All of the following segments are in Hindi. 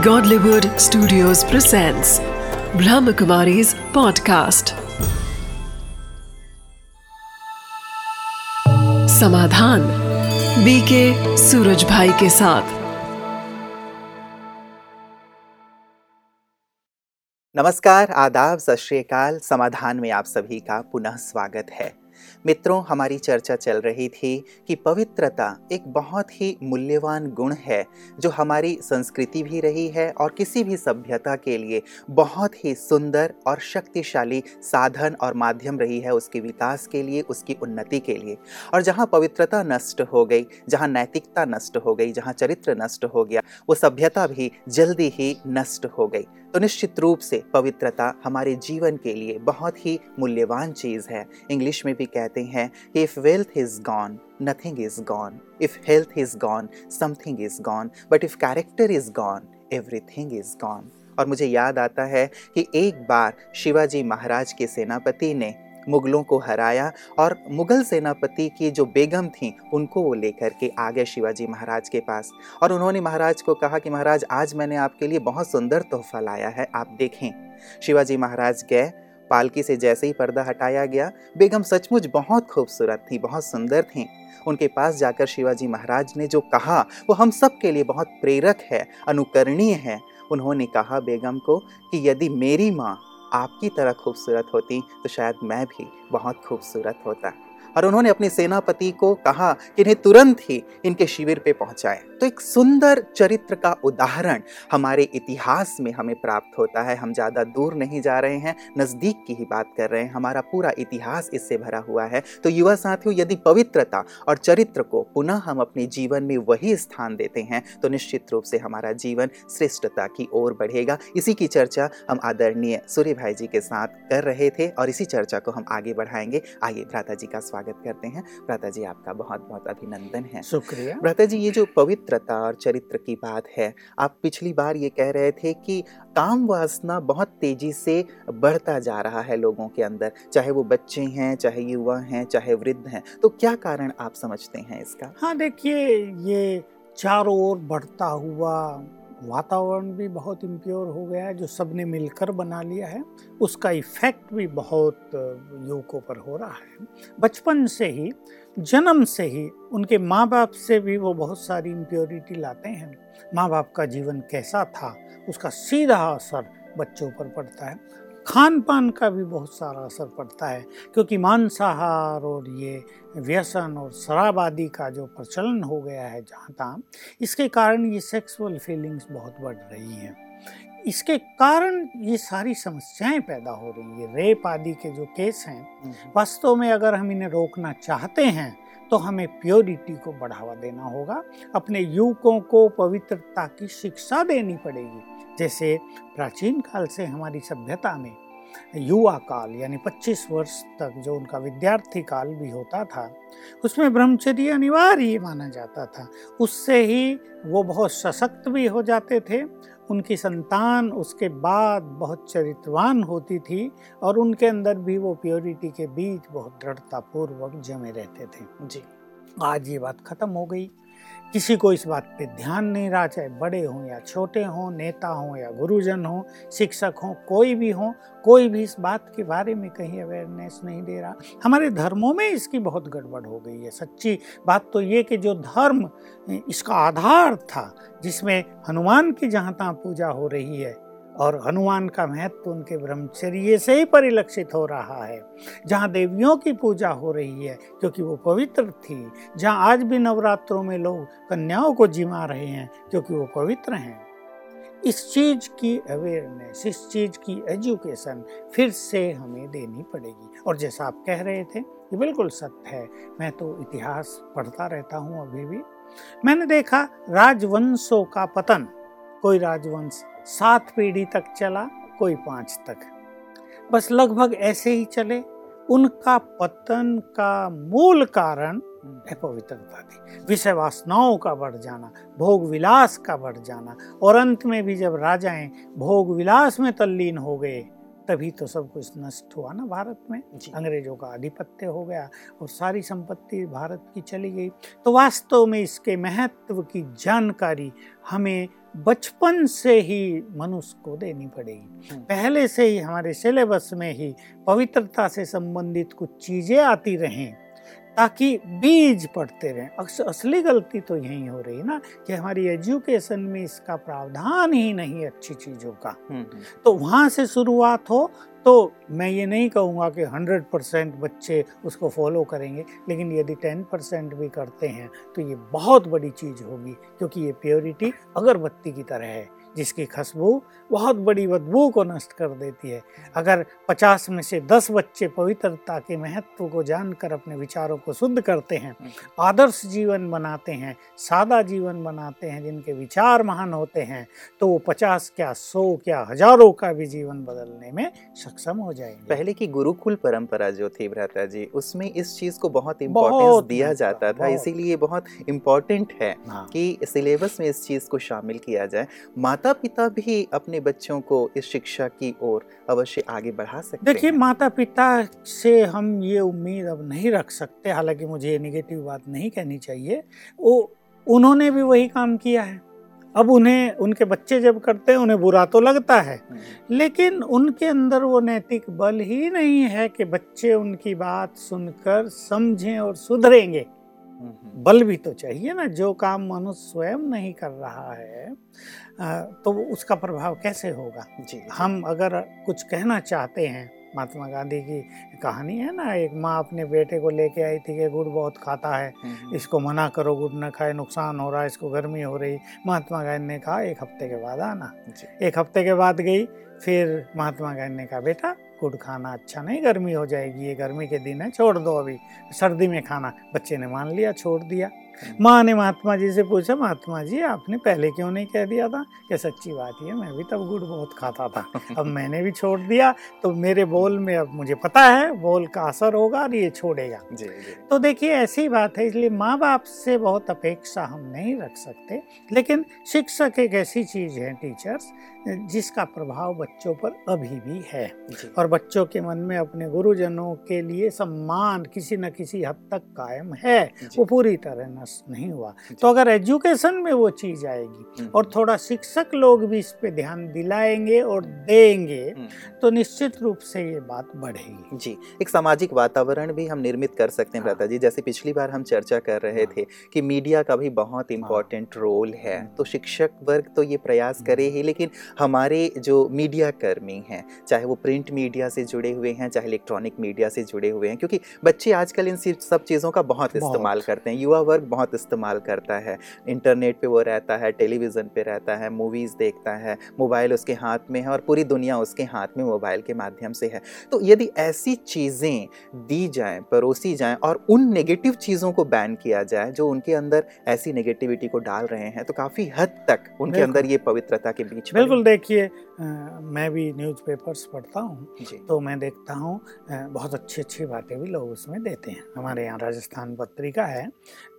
Godlywood Studios presents Brahmakumari's podcast. Samadhan BK Suraj भाई के साथ। नमस्कार, आदाब, सत समाधान में आप सभी का पुनः स्वागत है। मित्रों, हमारी चर्चा चल रही थी कि पवित्रता एक बहुत ही मूल्यवान गुण है, जो हमारी संस्कृति भी रही है और किसी भी सभ्यता के लिए बहुत ही सुंदर और शक्तिशाली साधन और माध्यम रही है उसके विकास के लिए, उसकी उन्नति के लिए। और जहाँ पवित्रता नष्ट हो गई, जहाँ नैतिकता नष्ट हो गई, जहाँ चरित्र नष्ट हो गया, वो सभ्यता भी जल्दी ही नष्ट हो गई। तो निश्चित रूप से पवित्रता हमारे जीवन के लिए बहुत ही मूल्यवान चीज़ है। इंग्लिश में भी कहते हैं कि if wealth is gone nothing is gone if health is gone something is gone but if character is gone everything is gone और मुझे याद आता है कि एक बार शिवाजी महाराज के सेनापति ने मुगलों को हराया और मुगल सेनापति की जो बेगम थी, उनको वो लेकर के आ गए शिवाजी महाराज के पास। और उन्होंने महाराज को कहा कि, महाराज, आज मैंने आपके लिए बहुत सुंदर तोहफा लाया है, आप देखें। शिवाजी महाराज गए पालकी से जैसे ही पर्दा हटाया गया, बेगम सचमुच बहुत खूबसूरत थी, बहुत सुंदर थी। उनके पास जाकर शिवाजी महाराज ने जो कहा, वो हम सब के लिए बहुत प्रेरक है, अनुकरणीय है। उन्होंने कहा, बेगम को कि यदि मेरी माँ आपकी तरह खूबसूरत होती तो शायद मैं भी बहुत खूबसूरत होता। और उन्होंने अपने सेनापति को कहा कि इन्हें तुरंत ही इनके शिविर पे पहुंचाएँ। तो एक सुंदर चरित्र का उदाहरण हमारे इतिहास में हमें प्राप्त होता है। हम ज़्यादा दूर नहीं जा रहे हैं, नज़दीक की ही बात कर रहे हैं। हमारा पूरा इतिहास इससे भरा हुआ है। तो युवा साथियों, यदि पवित्रता और चरित्र को पुनः हम अपने जीवन में वही स्थान देते हैं तो निश्चित रूप से हमारा जीवन श्रेष्ठता की ओर बढ़ेगा। इसी की चर्चा हम आदरणीय सूर्य भाई जी के साथ कर रहे थे और इसी चर्चा को हम आगे बढ़ाएँगे। आइए भ्राता जी का स्वागत। करते हैं। भ्राता जी आपका बहुत बहुत अभिनंदन है। शुक्रिया। भ्राता जी ये जो पवित्रता और चरित्र की बात है आप पिछली बार ये कह रहे थे कि काम वासना बहुत तेज़ी से बढ़ता जा रहा है लोगों के अंदर चाहे वो बच्चे हैं चाहे युवा हैं चाहे वृद्ध हैं। तो क्या कारण आप समझते हैं इसका? हाँ देखिए ये चारों ओर बढ़ता हुआ वातावरण भी बहुत इम्प्योर हो गया है, जो सबने मिलकर बना लिया है, उसका इफ़ेक्ट भी बहुत युवकों पर हो रहा है। बचपन से ही, जन्म से ही उनके माँ बाप से भी वो बहुत सारी इम्प्योरिटी लाते हैं। माँ बाप का जीवन कैसा था, उसका सीधा असर बच्चों पर पड़ता है। खान पान का भी बहुत सारा असर पड़ता है क्योंकि मांसाहार और ये व्यसन और शराब आदि का जो प्रचलन हो गया है जहाँ तहाँ इसके कारण ये सेक्सुअल फीलिंग्स बहुत बढ़ रही हैं इसके कारण ये सारी समस्याएँ पैदा हो रही है रेप आदि के जो केस हैं हम्म। वास्तव में अगर हम इन्हें रोकना चाहते हैं तो हमें प्योरिटी को बढ़ावा देना होगा। अपने युवकों को पवित्रता की शिक्षा देनी पड़ेगी। जैसे प्राचीन काल से हमारी सभ्यता में युवा काल, यानी 25 वर्ष तक जो उनका विद्यार्थी काल भी होता था, उसमें ब्रह्मचर्य अनिवार्य माना जाता था। उससे ही वो बहुत सशक्त भी हो जाते थे उनकी संतान उसके बाद बहुत चरित्रवान होती थी और उनके अंदर भी वो प्योरिटी के बीच बहुत दृढ़तापूर्वक जमे रहते थे। जी। आज ये बात खत्म हो गई। किसी को इस बात पे ध्यान नहीं रहा, चाहे बड़े हों या छोटे हों, नेता हों या गुरुजन हों, शिक्षक हों, कोई भी हों, कोई भी इस बात के बारे में कहीं अवेयरनेस नहीं दे रहा। हमारे धर्मों में इसकी बहुत गड़बड़ हो गई है। सच्ची बात तो ये कि जो धर्म, इसका आधार था, जिसमें हनुमान की जहाँ तहाँ पूजा हो रही है और हनुमान का महत्व उनके ब्रह्मचर्य से ही परिलक्षित हो रहा है। जहाँ देवियों की पूजा हो रही है, क्योंकि वो पवित्र थी, जहाँ आज भी नवरात्रों में लोग कन्याओं को जिमा रहे हैं, क्योंकि वो पवित्र हैं। इस चीज़ की अवेयरनेस इस चीज़ की एजुकेशन फिर से हमें देनी पड़ेगी। और जैसा आप कह रहे थे, ये बिल्कुल सत्य है। मैं तो इतिहास पढ़ता रहता हूँ अभी भी। मैंने देखा राजवंशों का पतन। कोई राजवंश सात पीढ़ी तक चला कोई पाँच तक। बस लगभग ऐसे ही चले। उनका पतन का मूल कारण पवित्रता थी विषय वासनाओं का बढ़ जाना भोग विलास का बढ़ जाना और अंत में भी जब राजाएँ भोग विलास में तल्लीन हो गए तभी तो सब कुछ नष्ट हुआ ना भारत में। अंग्रेज़ों का आधिपत्य हो गया और सारी संपत्ति भारत की चली गई। तो वास्तव में इसके महत्व की जानकारी हमें बचपन से ही मनुष्य को देनी पड़ेगी। हम्म। पहले से ही हमारे सिलेबस में ही पवित्रता से संबंधित कुछ चीज़ें आती रहें ताकि बीज पढ़ते रहें। अक्सर असली गलती तो यही हो रही है ना कि हमारी एजुकेशन में इसका प्रावधान ही नहीं अच्छी चीज़ों का। हम्म, हम्म, तो वहाँ से शुरुआत हो तो मैं ये नहीं कहूँगा कि 100 परसेंट बच्चे उसको फॉलो करेंगे, लेकिन यदि 10 परसेंट भी करते हैं तो ये बहुत बड़ी चीज़ होगी, क्योंकि ये प्योरिटी अगरबत्ती की तरह है। जिसकी खुशबू बहुत बड़ी बदबू को नष्ट कर देती है। अगर 50 में से 10 बच्चे पवित्रता के महत्व को जानकर अपने विचारों को शुद्ध करते हैं आदर्श जीवन बनाते हैं सादा जीवन बनाते हैं जिनके विचार महान होते हैं तो वो 50 क्या 100 क्या हज़ारों का भी जीवन बदलने में सक्षम हो जाएँगे। पहले की गुरुकुल परंपरा जो थी भ्राता जी उसमें इस चीज़ को बहुत इम्पोर्टेंस दिया जाता था इसीलिए बहुत इम्पोर्टेंट है हाँ। कि सिलेबस में इस चीज़ को शामिल किया जाए। माता पिता भी अपने बच्चों को इस शिक्षा की ओर अवश्य आगे बढ़ा सकते देखिए माता पिता से हम ये उम्मीद अब नहीं रख सकते। हालाँकि मुझे ये निगेटिव बात नहीं कहनी चाहिए। वो उन्होंने भी वही काम किया है। अब उन्हें उनके बच्चे जब करते हैं उन्हें बुरा तो लगता है। हम्म, लेकिन उनके अंदर वो नैतिक बल ही नहीं है कि बच्चे उनकी बात सुनकर समझें और सुधरेंगे। बल भी तो चाहिए ना जो काम मनुष्य स्वयं नहीं कर रहा है तो उसका प्रभाव कैसे होगा? जी हम अगर कुछ कहना चाहते हैं महात्मा गांधी की कहानी है ना एक माँ अपने बेटे को लेके आई थी कि गुड़ बहुत खाता है हम्म, इसको मना करो गुड़ न खाए नुकसान हो रहा है इसको गर्मी हो रही। महात्मा गांधी ने कहा एक हफ़्ते के बाद आना। एक हफ़्ते के बाद गई फिर महात्मा गांधी ने कहा बेटा गुड़ खाना अच्छा नहीं, गर्मी हो जाएगी, ये गर्मी के दिन है, छोड़ दो अभी, सर्दी में खाना, बच्चे ने मान लिया, छोड़ दिया। माँ ने महात्मा जी से पूछा महात्मा जी आपने पहले क्यों नहीं कह दिया था? कि सच्ची बात ये मैं भी तब गुड़ बहुत खाता था। अब मैंने भी छोड़ दिया तो मेरे बोल में अब मुझे पता है बोल का असर होगा और ये छोड़ेगा। जी जी। तो देखिए ऐसी बात है इसलिए माँ बाप से बहुत अपेक्षा हम नहीं रख सकते लेकिन शिक्षक एक ऐसी चीज़ है टीचर्स जिसका प्रभाव बच्चों पर अभी भी है। और बच्चों के मन में अपने गुरुजनों के लिए सम्मान किसी न किसी हद तक कायम है वो पूरी तरह नष्ट नहीं हुआ। तो अगर एजुकेशन में वो चीज़ आएगी हम्म, और थोड़ा शिक्षक लोग भी इस पे ध्यान दिलाएँगे और देंगे हम्म, तो निश्चित रूप से ये बात बढ़ेगी। जी एक सामाजिक वातावरण भी हम निर्मित कर सकते हैं हाँ। जी। जैसे पिछली बार हम चर्चा कर रहे हाँ। थे कि मीडिया का भी बहुत इम्पोर्टेंट रोल है। हम्म। तो शिक्षक वर्ग तो ये प्रयास करे ही लेकिन हमारे जो मीडिया कर्मी हैं चाहे वो प्रिंट मीडिया से जुड़े हुए हैं चाहे इलेक्ट्रॉनिक मीडिया से जुड़े हुए हैं क्योंकि बच्चे आजकल इन सब चीज़ों का बहुत बहुत। इस्तेमाल करते हैं। युवा वर्ग बहुत इस्तेमाल करता है। इंटरनेट पे वो रहता है टेलीविज़न पे रहता है मूवीज़ देखता है मोबाइल उसके हाथ में है और पूरी दुनिया उसके हाथ में मोबाइल के माध्यम से है। तो यदि ऐसी चीज़ें दी जाएँ परोसी जाएँ और उन नेगेटिव चीज़ों को बैन किया जाए जो उनके अंदर ऐसी नेगेटिविटी को डाल रहे हैं तो काफ़ी हद तक उनके अंदर ये पवित्रता के बीच बिल्कुल देखिए मैं भी न्यूज़पेपर्स पढ़ता हूँ तो मैं देखता हूँ बहुत अच्छी अच्छी बातें भी लोग उसमें देते हैं। हमारे यहाँ राजस्थान पत्रिका है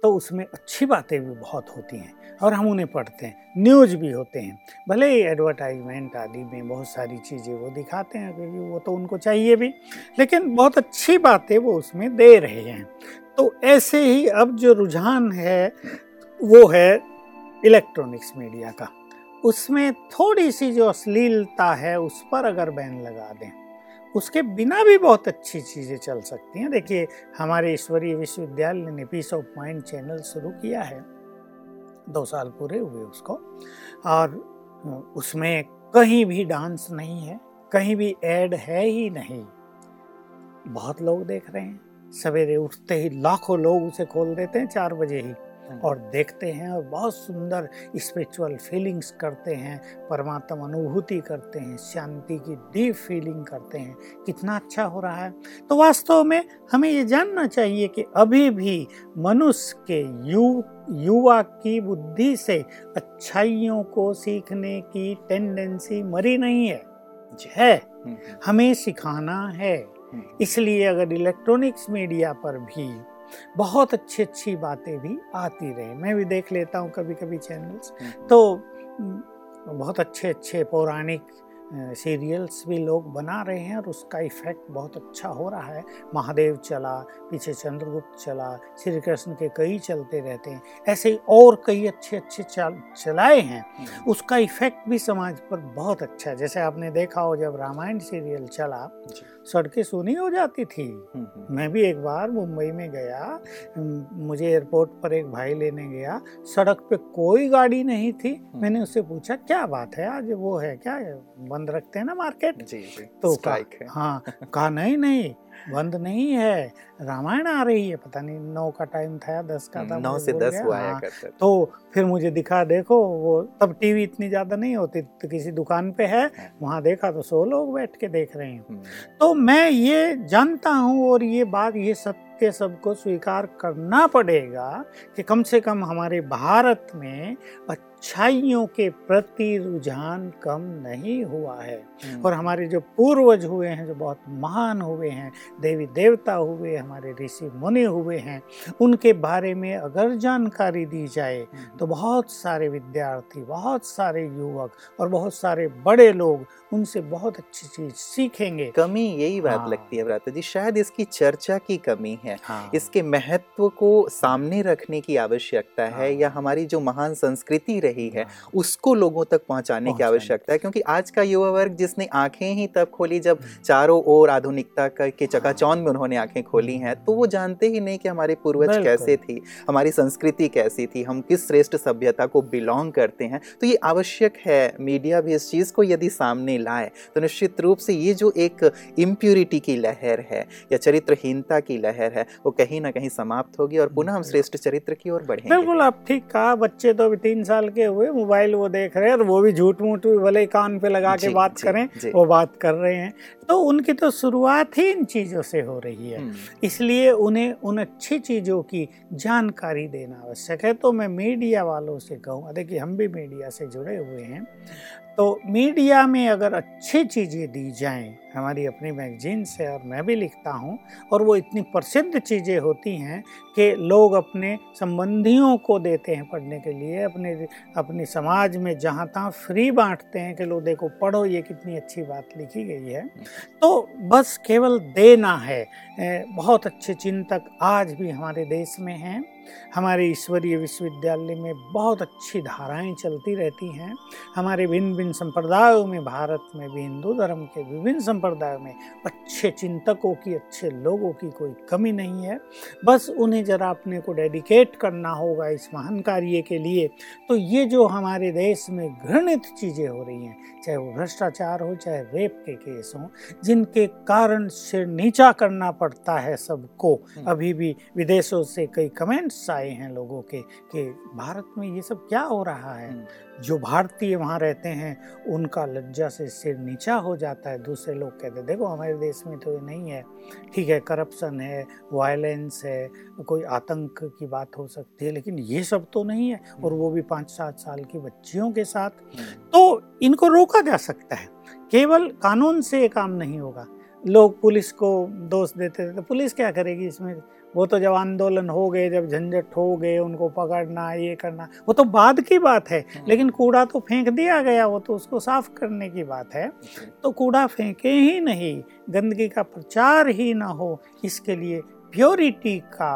तो उसमें अच्छी बातें भी बहुत होती हैं और हम उन्हें पढ़ते हैं। न्यूज़ भी होते हैं। भले ही एडवर्टाइजमेंट आदि में बहुत सारी चीज़ें वो दिखाते हैं क्योंकि वो तो उनको चाहिए भी लेकिन बहुत अच्छी बातें वो उसमें दे रहे हैं। तो ऐसे ही अब जो रुझान है वो है इलेक्ट्रॉनिक्स मीडिया का। उसमें थोड़ी सी जो अश्लीलता है, उस पर अगर बैन लगा दें, उसके बिना भी बहुत अच्छी चीज़ें चल सकती हैं। देखिए, हमारे ईश्वरीय विश्वविद्यालय ने पीस ऑफ़ माइंड चैनल शुरू किया है, दो साल पूरे हुए उसको, और उसमें कहीं भी डांस नहीं है, कहीं भी ऐड है ही नहीं। बहुत लोग देख रहे हैं, सवेरे उठते ही लाखों लोग उसे खोल देते हैं, चार बजे ही। और देखते हैं और बहुत सुंदर स्पिरिचुअल फीलिंग्स करते हैं परमात्मा अनुभूति करते हैं शांति की डीप फीलिंग करते हैं। कितना अच्छा हो रहा है। तो वास्तव में हमें ये जानना चाहिए कि अभी भी मनुष्य के यु युवा की बुद्धि से अच्छाइयों को सीखने की टेंडेंसी मरी नहीं है। है। हम्म, हमें सिखाना है। हम्म, इसलिए अगर इलेक्ट्रॉनिक्स मीडिया पर भी बहुत अच्छी अच्छी बातें भी आती रहे। मैं भी देख लेता हूँ कभी कभी चैनल्स। हम्म, तो बहुत अच्छे अच्छे पौराणिक सीरियल्स भी लोग बना रहे हैं और उसका इफ़ेक्ट बहुत अच्छा हो रहा है। महादेव चला पीछे चंद्रगुप्त चला श्री कृष्ण के कई चलते रहते हैं। ऐसे ही और कई अच्छे अच्छे चल चलाए हैं। हम्म, उसका इफ़ेक्ट भी समाज पर बहुत अच्छा है। जैसे आपने देखा हो जब रामायण सीरियल चला। सड़कें सुनी हो जाती थी। हम्म, हम्म, मैं भी एक बार मुंबई में गया मुझे एयरपोर्ट पर एक भाई लेने गया सड़क पे कोई गाड़ी नहीं थी। मैंने उससे पूछा क्या बात है आज वो है क्या? बंद रखते हैं ना मार्केट? जी जी। तो का, है। हाँ। कहा नहीं नहीं बंद नहीं है। रामायण आ रही है पता नहीं नौ का टाइम था या दस का था नौ से दस आया हाँ, करता तो फिर मुझे दिखा देखो वो तब टीवी इतनी ज़्यादा नहीं होती तो किसी दुकान पे है। वहाँ देखा तो सौ लोग बैठ के देख रहे हैं। हम्म, तो मैं ये जानता हूँ और ये बात ये सत्य सबको स्वीकार करना पड़ेगा कि कम से कम हमारे भारत में अच्छाइयों के प्रति रुझान कम नहीं हुआ है। हम्म, और हमारे जो पूर्वज हुए हैं जो बहुत महान हुए हैं देवी देवता हुए हमारे ऋषि मुनि हुए हैं उनके बारे में अगर जानकारी दी जाए हम्म, तो बहुत सारे विद्यार्थी बहुत सारे युवक और बहुत सारे बड़े लोग उनसे बहुत अच्छी चीज़ सीखेंगे। कमी यही बात हाँ। लगती है भ्राता जी। शायद इसकी चर्चा की कमी है। हाँ। इसके महत्व को सामने रखने की आवश्यकता है हाँ। या हमारी जो महान संस्कृति रही है हाँ। उसको लोगों तक पहुँचाने की आवश्यकता है क्योंकि आज का युवा वर्ग जिसने आँखें ही तब खोली जब हम्म। चारों ओर आधुनिकता के हाँ। चकाचौंध में उन्होंने आँखें खोली हैं तो वो जानते ही नहीं कि हमारे पूर्वज कैसे थी हमारी संस्कृति कैसी थी हम किस श्रेष्ठ सभ्यता को बिलोंग करते हैं तो ये आवश्यक है मीडिया भी इस चीज़ को यदि सामने लाए तो निश्चित रूप से ये जो एक इम्प्यूरिटी की लहर है या चरित्रहीनता की लहर है वो कहीं ना कहीं समाप्त होगी और पुनः हम श्रेष्ठ चरित्र की ओर बढ़ेंगे बिल्कुल आप ठीक कहा बच्चे तो अभी तीन साल के हुए मोबाइल वो देख रहे हैं और वो भी झूठ मूठ भी भले कान पे लगा के बात जी, करें जी। वो बात कर रहे हैं। तो उनकी तो शुरुआत ही इन चीज़ों से हो रही है। हम्म, इसलिए उन्हें उन अच्छी चीज़ों की जानकारी देना आवश्यक है। तो मैं मीडिया वालों से कहूँगा देखिए हम भी मीडिया से जुड़े हुए हैं। तो मीडिया में अगर अच्छी चीज़ें दी जाएँ हमारी अपनी मैगजीन से और मैं भी लिखता हूँ और वो इतनी प्रसिद्ध चीज़ें होती हैं कि लोग अपने संबंधियों को देते हैं पढ़ने के लिए, अपने अपने समाज में जहाँ तहाँ फ्री बांटते हैं कि लो देखो पढ़ो, ये कितनी अच्छी बात लिखी गई है। तो बस केवल देना है। बहुत अच्छे चिंतक आज भी हमारे देश में हैं। हमारे ईश्वरीय विश्वविद्यालय में बहुत अच्छी धाराएँ चलती रहती हैं। हमारे भिन्न भिन्न संप्रदायों में, भारत में भी हिंदू धर्म के विभिन्न संप्रदायों में। अच्छे चिंतकों की अच्छे लोगों की कोई कमी नहीं है। बस उन्हें जरा अपने को डेडिकेट करना होगा इस महान कार्य के लिए। तो ये जो हमारे देश में घृणित चीज़ें हो रही हैं चाहे वो भ्रष्टाचार हो चाहे रेप के केस हों जिनके कारण सिर नीचा करना पड़ता है सबको। हम्म। अभी भी विदेशों से कई कमेंट्स आए हैं लोगों के कि भारत में ये सब क्या हो रहा है? हम्म, जो भारतीय वहाँ रहते हैं उनका लज्जा से सिर नीचा हो जाता है। दूसरे लोग कहते हैं देखो हमारे देश में तो ये नहीं है। ठीक है करप्शन है वायलेंस है कोई आतंक की बात हो सकती है लेकिन ये सब तो नहीं है। और वो भी पाँच सात साल की बच्चियों के साथ। हम्म, तो इनको रोका जा सकता है। केवल कानून से ये काम नहीं होगा। लोग पुलिस को दोष देते थे तो पुलिस क्या करेगी इसमें? वो तो जब आंदोलन हो गए जब झंझट हो गए उनको पकड़ना ये करना वो तो बाद की बात है लेकिन कूड़ा तो फेंक दिया गया वो तो उसको साफ़ करने की बात है। तो कूड़ा फेंके ही नहीं गंदगी का प्रचार ही ना हो इसके लिए प्योरिटी का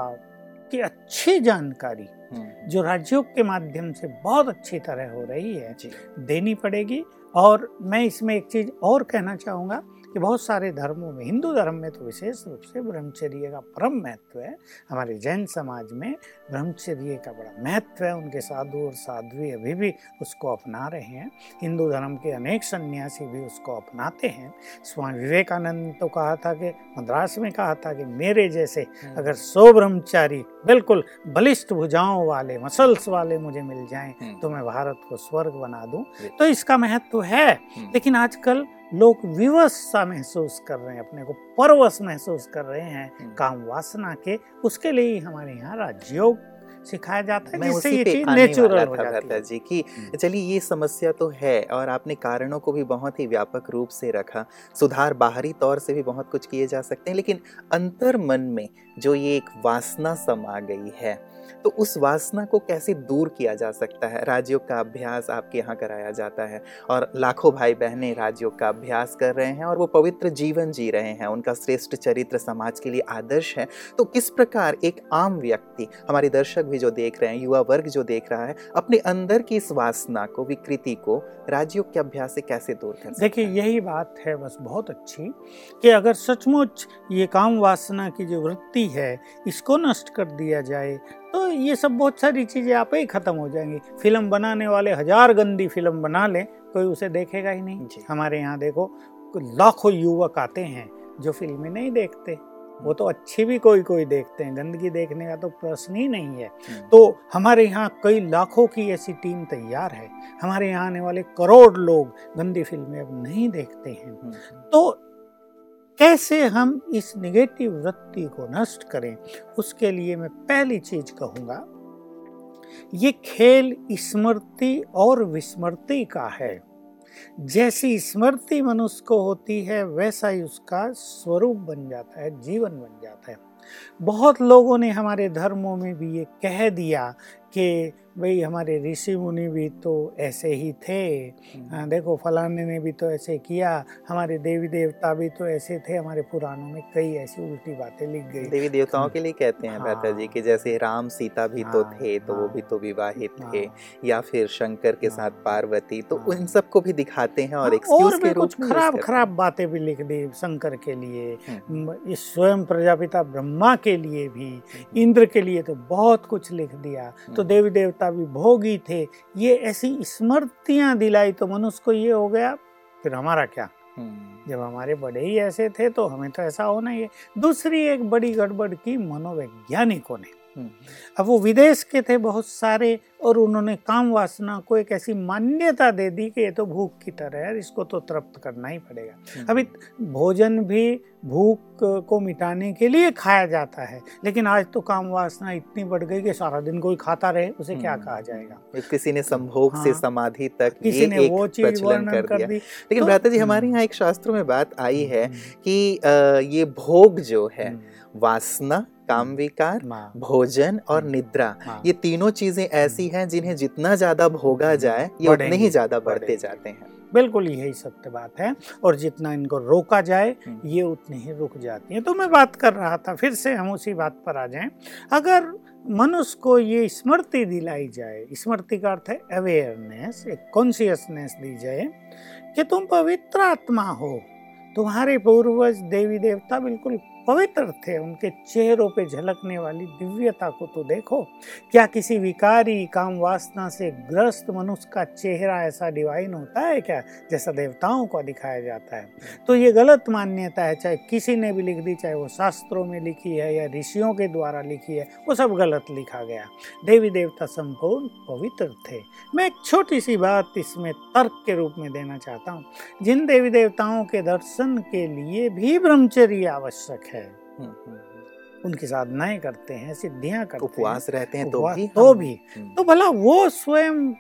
की अच्छी जानकारी हम्म, जो राजयोग के माध्यम से बहुत अच्छी तरह हो रही है देनी पड़ेगी। और मैं इसमें एक चीज़ और कहना चाहूँगा कि बहुत सारे धर्मों में हिंदू धर्म में तो विशेष रूप से ब्रह्मचर्य का परम महत्व है। हमारे जैन समाज में ब्रह्मचर्य का बड़ा महत्व है। उनके साधु और साध्वी अभी भी उसको अपना रहे हैं। हिंदू धर्म के अनेक सन्यासी भी उसको अपनाते हैं। स्वामी विवेकानंद तो कहा था कि मद्रास में कहा था कि मेरे जैसे हम्म, अगर सौ ब्रह्मचारी बिल्कुल बलिष्ठ भुजाओं वाले मसल्स वाले मुझे मिल जाएँ हम्म, तो मैं भारत को स्वर्ग बना दूँ। तो इसका महत्व है। हम्म, लेकिन आजकल लोग विवश सा महसूस कर रहे हैं अपने को परवश महसूस कर रहे हैं। हम्म, काम वासना के उसके लिए ही हमारे यहाँ राजयोग सिखाया जाता है जिससे ये चीज़ नेचुरल हो जाती है। जी कि हम्म। चलिए ये समस्या तो है और आपने कारणों को भी बहुत ही व्यापक रूप से रखा। सुधार बाहरी तौर से भी बहुत कुछ किए जा सकते हैं लेकिन अंतर मन में जो ये एक वासना समा गई है तो उस वासना को कैसे दूर किया जा सकता है? राजयोग का अभ्यास आपके यहाँ कराया जाता है और लाखों भाई बहनें राजयोग का अभ्यास कर रहे हैं और वो पवित्र जीवन जी रहे हैं। उनका श्रेष्ठ चरित्र समाज के लिए आदर्श है। तो किस प्रकार एक आम व्यक्ति हमारे दर्शक भी जो देख रहे हैं युवा वर्ग जो देख रहा है अपने अंदर की इस वासना को विकृति को राजयोग के अभ्यास से कैसे दूर कर देखिए यही बात है बस बहुत अच्छी कि अगर सचमुच ये काम वासना की जो वृत्ति है इसको नष्ट कर दिया जाए तो ये सब बहुत सारी चीज़ें आप ही खत्म हो जाएँगी। फ़िल्म बनाने वाले हज़ार गंदी फ़िल्म बना लें कोई उसे देखेगा ही नहीं। हमारे यहाँ देखो लाखों युवक आते हैं जो फ़िल्में नहीं देखते। वो तो अच्छी भी कोई कोई देखते हैं गंदगी देखने का तो प्रश्न ही नहीं है। हम्म, तो हमारे यहाँ कई लाखों की ऐसी टीम तैयार है। हमारे यहाँ आने वाले करोड़ लोग गंदी फ़िल्में अब नहीं देखते हैं। हम्म, तो कैसे हम इस निगेटिव वृत्ति को नष्ट करें, उसके लिए मैं पहली चीज़ कहूँगा, ये खेल स्मृति और विस्मृति का है। जैसी स्मृति मनुष्य को होती है, वैसा ही उसका स्वरूप बन जाता है, जीवन बन जाता है। बहुत लोगों ने हमारे धर्मों में भी ये कह दिया कि भाई हमारे ऋषि मुनि भी तो ऐसे ही थे हम्म, हाँ, देखो फलाने ने भी तो ऐसे किया हमारे देवी देवता भी तो ऐसे थे हमारे पुराणों में कई ऐसी उल्टी बातें लिख गई देवी देवताओं के लिए कहते हैं भरत जी हाँ। कि जैसे राम सीता भी हाँ, तो हाँ, थे तो वो भी हाँ, तो विवाहित हाँ, थे हाँ। या फिर शंकर के हाँ, साथ पार्वती तो हाँ। इन सबको भी दिखाते हैं और हाँ, एक्सक्यूज के रूप कुछ में खराब खराब बातें भी लिख दी शंकर के लिए हम्म, इस स्वयं प्रजापिता ब्रह्मा के लिए भी इंद्र के लिए तो बहुत कुछ लिख दिया तो हम्म। देवी देवता भी भोगी थे। ये ऐसी स्मृतियाँ दिलाई तो मनुष्य को ये हो गया फिर हमारा क्या? हम्म, जब हमारे बड़े ही ऐसे थे तो हमें तो ऐसा होना ही है। दूसरी एक बड़ी गड़बड़ की मनोवैज्ञानिकों ने अब वो विदेश के थे बहुत सारे और उन्होंने काम वासना को एक ऐसी मान्यता दे दी कि ये तो भूख की तरह है इसको तो तृप्त करना ही पड़ेगा। हम्म, अभी भोजन भी भूख को मिटाने के लिए खाया जाता है लेकिन आज तो काम वासना इतनी बढ़ गई कि सारा दिन कोई खाता रहे उसे क्या हम्म, कहा जाएगा? किसी ने संभोग हाँ, से। समाधि तक किसी ये ने वो चीज़ वर्णन कर कर दी। लेकिन तो- भ्राता जी हमारे हम्म। यहाँ एक शास्त्रों में बात आई है हम्म, कि ये भोग जो है हम्म, वासना काम विकार हाँ, भोजन और हम्म, निद्रा। ये तीनों चीज़ें ऐसी हैं जिन्हें जितना ज़्यादा भोगा जाए ये उतने ही ज़्यादा बढ़ते जाते हैं। बिल्कुल यही सत्य बात है और जितना इनको रोका जाए हम्म। ये उतनी ही रुक जाती है। तो मैं बात कर रहा था फिर से हम उसी बात पर आ जाएँ। अगर मनुष्य को ये स्मृति दिलाई जाए स्मृति का अर्थ है अवेयरनेस एक कॉन्शियसनेस दी जाए कि तुम पवित्र आत्मा हो। तुम्हारे पूर्वज देवी देवता बिल्कुल पवित्र थे, उनके चेहरों पे झलकने वाली दिव्यता को तो देखो। क्या किसी विकारी काम वासना से ग्रस्त मनुष्य का चेहरा ऐसा डिवाइन होता है क्या, जैसा देवताओं को दिखाया जाता है? तो ये गलत मान्यता है, चाहे किसी ने भी लिख दी, चाहे वो शास्त्रों में लिखी है या ऋषियों के द्वारा लिखी है, वो सब गलत लिखा गया। देवी देवता संपूर्ण पवित्र थे। मैं एक छोटी सी बात इसमें तर्क के रूप में देना चाहता हूँ। जिन देवी देवताओं के दर्शन के लिए भी ब्रह्मचर्य आवश्यक है हम्म, हम्म, उनकी साधनाएँ करते हैं सिद्धियाँ करते उपवास रहते हैं तो भी तो भी। हम्म, तो भला वो स्वयं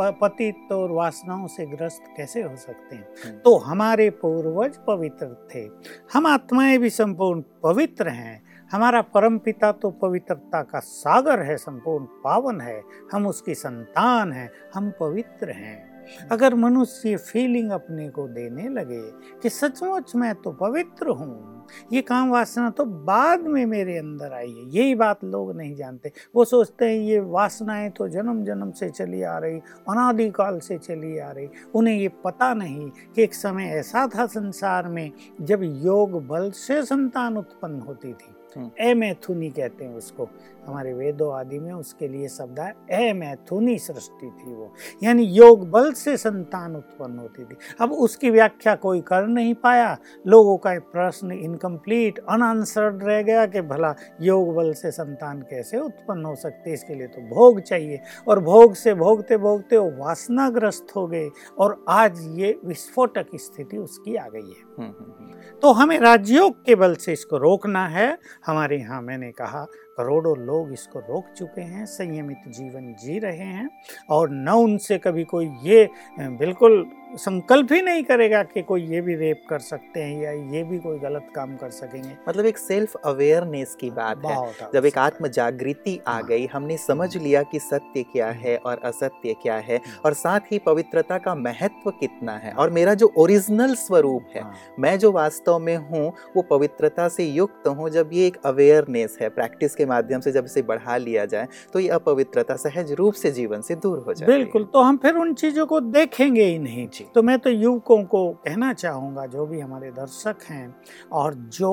पतित और वासनाओं से ग्रस्त कैसे हो सकते हैं? हम्म, तो हमारे पूर्वज पवित्र थे। हम आत्माएँ भी संपूर्ण पवित्र हैं। हमारा परम पिता तो पवित्रता का सागर है संपूर्ण पावन है। हम उसकी संतान हैं। हम पवित्र हैं। अगर मनुष्य फीलिंग अपने को देने लगे कि सचमुच मैं तो पवित्र हूँ, ये काम वासना तो बाद में मेरे अंदर आई है, यही बात लोग नहीं जानते। वो सोचते हैं, ये वासनाएँ तो जन्म जन्म से चली आ रही, अनादिकाल से चली आ रही, उन्हें ये पता नहीं कि एक समय ऐसा था संसार में जब योग बल से संतान उत्पन्न होती थी। एमैथुनी कहते हैं उसको। हमारे वेदों आदि में उसके लिए शब्द है एमैथुनी सृष्टि थी वो। यानी योग बल से संतान उत्पन्न होती थी। अब उसकी व्याख्या कोई कर नहीं पाया। लोगों का प्रश्न इनकम्प्लीट अनआंसर्ड रह गया कि भला योग बल से संतान कैसे उत्पन्न हो सकती इसके लिए तो भोग चाहिए। और भोग से भोगते भोगते वो वासनाग्रस्त हो गए और आज ये विस्फोटक स्थिति उसकी आ गई है। हम्म, हम्म, हम्म, तो हमें राजयोग के बल से इसको रोकना है। हमारे यहाँ मैंने कहा, करोड़ों लोग इसको रोक चुके हैं, संयमित जीवन जी रहे हैं, और न उनसे कभी कोई ये, बिल्कुल संकल्प ही नहीं करेगा कि कोई ये भी रेप कर सकते हैं या ये भी कोई गलत काम कर सकेंगे मतलब एक सेल्फ अवेयरनेस की बात है जब एक आत्म जागृति आ हाँ। गई हमने समझ लिया कि सत्य क्या। है और असत्य क्या है हम्म। और साथ ही पवित्रता का महत्व कितना है और मेरा जो ओरिजिनल स्वरूप है हाँ। मैं जो वास्तव में हूँ वो पवित्रता से युक्त हूँ जब ये एक अवेयरनेस है प्रैक्टिस के माध्यम से जब इसे बढ़ा लिया जाए तो ये अपवित्रता सहज रूप से जीवन से दूर हो जाए बिल्कुल तो हम फिर उन चीज़ों को देखेंगे ही नहीं तो मैं तो युवकों को कहना चाहूँगा, जो भी हमारे दर्शक हैं और जो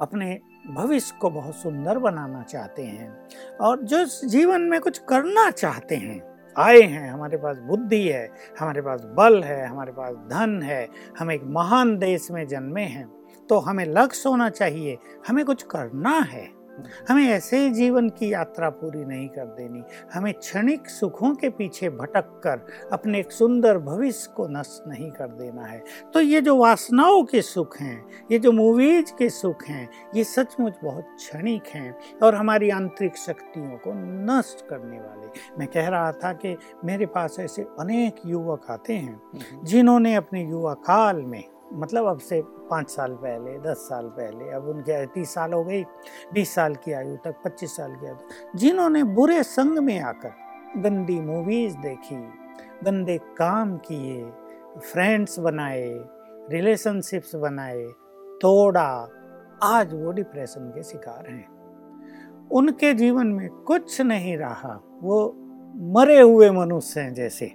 अपने भविष्य को बहुत सुंदर बनाना चाहते हैं और जो जीवन में कुछ करना चाहते हैं, आए हैं, हमारे पास बुद्धि है, हमारे पास बल है, हमारे पास धन है, हम एक महान देश में जन्मे हैं तो हमें लक्ष्य होना चाहिए, हमें कुछ करना है। हमें ऐसे ही जीवन की यात्रा पूरी नहीं कर देनी। हमें क्षणिक सुखों के पीछे भटक कर अपने एक सुंदर भविष्य को नष्ट नहीं कर देना है। तो ये जो वासनाओं के सुख हैं ये जो मूवीज़ के सुख हैं ये सचमुच बहुत क्षणिक हैं और हमारी आंतरिक शक्तियों को नष्ट करने वाले। मैं कह रहा था कि मेरे पास ऐसे अनेक युवक आते हैं जिन्होंने अपने युवा काल में मतलब अब से पाँच साल पहले, दस साल पहले, अब उनके तीस साल हो गई, बीस साल की आयु तक, पच्चीस साल की आयु जिन्होंने बुरे संग में आकर गंदी मूवीज़ देखी, गंदे काम किए फ्रेंड्स बनाए रिलेशनशिप्स बनाए, तोड़ा, आज वो डिप्रेशन के शिकार हैं उनके जीवन में कुछ नहीं रहा, वो मरे हुए मनुष्य हैं जैसे।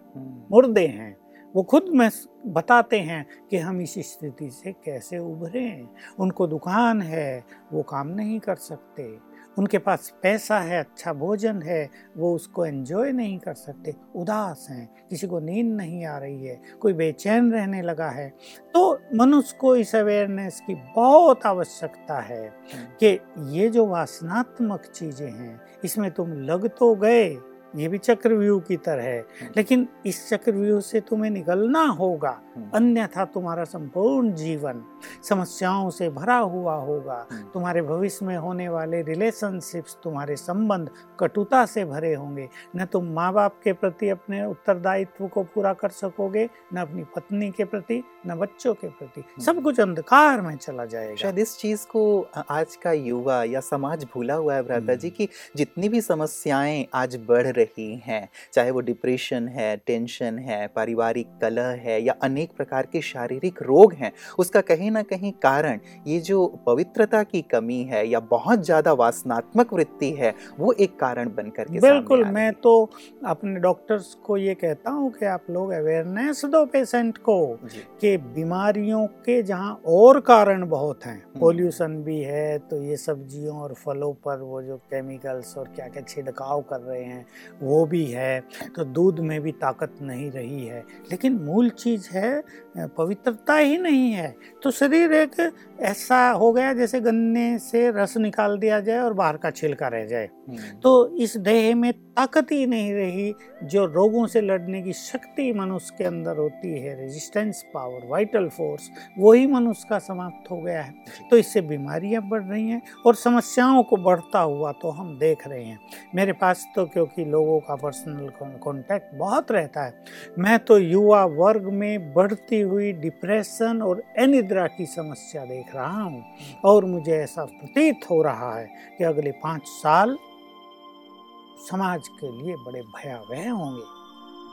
मुर्दे हैं वो खुद में बताते हैं कि हम इस स्थिति से कैसे उभरे उनको दुकान है वो काम नहीं कर सकते। उनके पास पैसा है अच्छा भोजन है वो उसको एंजॉय नहीं कर सकते। उदास हैं किसी को नींद नहीं आ रही है कोई बेचैन रहने लगा है। तो मनुष्य को इस अवेयरनेस की बहुत आवश्यकता है हम्म। कि ये जो वासनात्मक चीज़ें हैं इसमें तुम लग तो गए ये भी चक्रव्यूह की तरह है। हम्म। लेकिन इस चक्रव्यूह से तुम्हें निकलना होगा। हम्म। अन्यथा तुम्हारा संपूर्ण जीवन समस्याओं से भरा हुआ होगा। हम्म। तुम्हारे भविष्य में होने वाले रिलेशनशिप्स तुम्हारे संबंध कटुता से भरे होंगे। न तुम माँ बाप के प्रति अपने उत्तरदायित्व को पूरा कर सकोगे न अपनी पत्नी के प्रति न बच्चों के प्रति। सब कुछ अंधकार में चला जाएगा। शायद इस चीज़ को आज का युवा या समाज भूला हुआ है भ्राता जी की जितनी भी समस्याएँ आज बढ़ रही हैं। चाहे वो डिप्रेशन है टेंशन है पारिवारिक कलह है या अनेक प्रकार के शारीरिक रोग हैं उसका कहीं ना कहीं कारण ये जो पवित्रता की कमी है या बहुत ज़्यादा वासनात्मक वृत्ति है वो एक कारण बनकर के बिल्कुल मैं तो अपने डॉक्टर्स को ये कहता हूँ कि आप लोग अवेयरनेस दो पेशेंट को कि बीमारियों के जहाँ और कारण बहुत हैं। पोल्यूशन हम्म। भी है तो ये सब्जियों और फलों पर वो जो केमिकल्स और क्या क्या छिड़काव कर रहे हैं वो भी है तो दूध में भी ताकत नहीं रही है। लेकिन मूल चीज़ है पवित्रता ही नहीं है। तो शरीर एक ऐसा हो गया जैसे गन्ने से रस निकाल दिया जाए और बाहर का छिलका रह जाए। हम्म। तो इस देह में ताकत ही नहीं रही जो रोगों से लड़ने की शक्ति मनुष्य के अंदर होती है रेजिस्टेंस पावर वाइटल फोर्स वही मनुष्य का समाप्त हो गया है। तो इससे बीमारियाँ बढ़ रही हैं और समस्याओं को बढ़ता हुआ तो हम देख रहे हैं। मेरे पास तो क्योंकि लोगों का पर्सनल कांटेक्ट बहुत रहता है। मैं तो युवा वर्ग में बढ़ती हुई डिप्रेशन और अनिद्रा की समस्या देख रहा हूँ और मुझे ऐसा प्रतीत हो रहा है कि अगले पाँच साल समाज के लिए बड़े भयावह होंगे।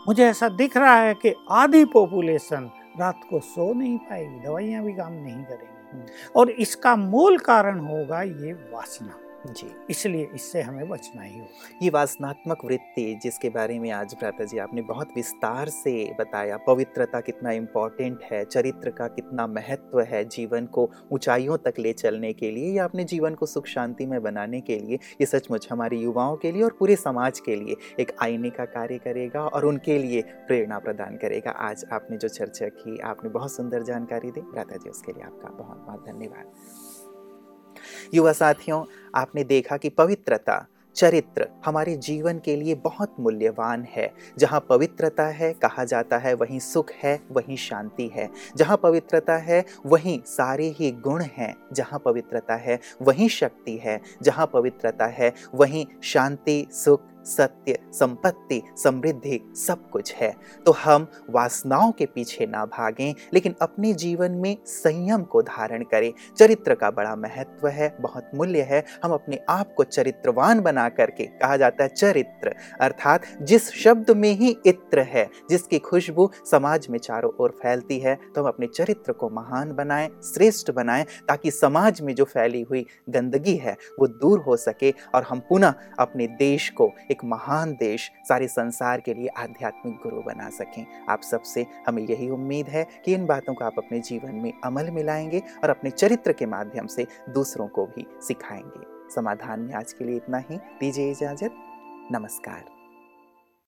मुझे ऐसा दिख रहा है कि आधी पॉपुलेशन रात को सो नहीं पाएगी, दवाइयाँ भी काम नहीं करेंगी। और इसका मूल कारण होगा ये वासना। जी, इसलिए इससे हमें बचना ही होगा। ये वासनात्मक वृत्ति जिसके बारे में आज भ्राता जी आपने बहुत विस्तार से बताया, पवित्रता कितना इम्पोर्टेंट है, चरित्र का कितना महत्व है जीवन को ऊंचाइयों तक ले चलने के लिए या अपने जीवन को सुख शांति में बनाने के लिए, ये सचमुच हमारे युवाओं के लिए और पूरे समाज के लिए एक आईने का कार्य करेगा और उनके लिए प्रेरणा प्रदान करेगा। आज आपने जो चर्चा की, आपने बहुत सुंदर जानकारी दी। भ्राता जी, उसके लिए आपका बहुत बहुत धन्यवाद। युवा साथियों, आपने देखा कि पवित्रता, चरित्र हमारे जीवन के लिए बहुत मूल्यवान है। जहाँ पवित्रता है, कहा जाता है, वहीं सुख है, वहीं शांति है। जहाँ पवित्रता है, वहीं सारे ही गुण हैं। जहाँ पवित्रता है, वहीं शक्ति है। जहाँ पवित्रता है, वहीं शांति, सुख सत्य, संपत्ति, समृद्धि सब कुछ है। तो हम वासनाओं के पीछे ना भागें, लेकिन अपने जीवन में संयम को धारण करें। चरित्र का बड़ा महत्व है, बहुत मूल्य है। हम अपने आप को चरित्रवान बना करके, कहा जाता है चरित्र, अर्थात जिस शब्द में ही इत्र है, जिसकी खुशबू समाज में चारों ओर फैलती है तो हम अपने चरित्र को महान बनाएँ, श्रेष्ठ बनाएँ, ताकि समाज में जो फैली हुई गंदगी है, वो दूर हो सके और हम पुनः अपने देश को एक एक महान देश सारे संसार के लिए आध्यात्मिक गुरु बना सकें। आप सबसे हमें यही उम्मीद है कि इन बातों को आप अपने जीवन में अमल में लाएँगे और अपने चरित्र के माध्यम से दूसरों को भी सिखाएँगे। समाधान में आज के लिए इतना ही। दीजिए इजाज़त। नमस्कार।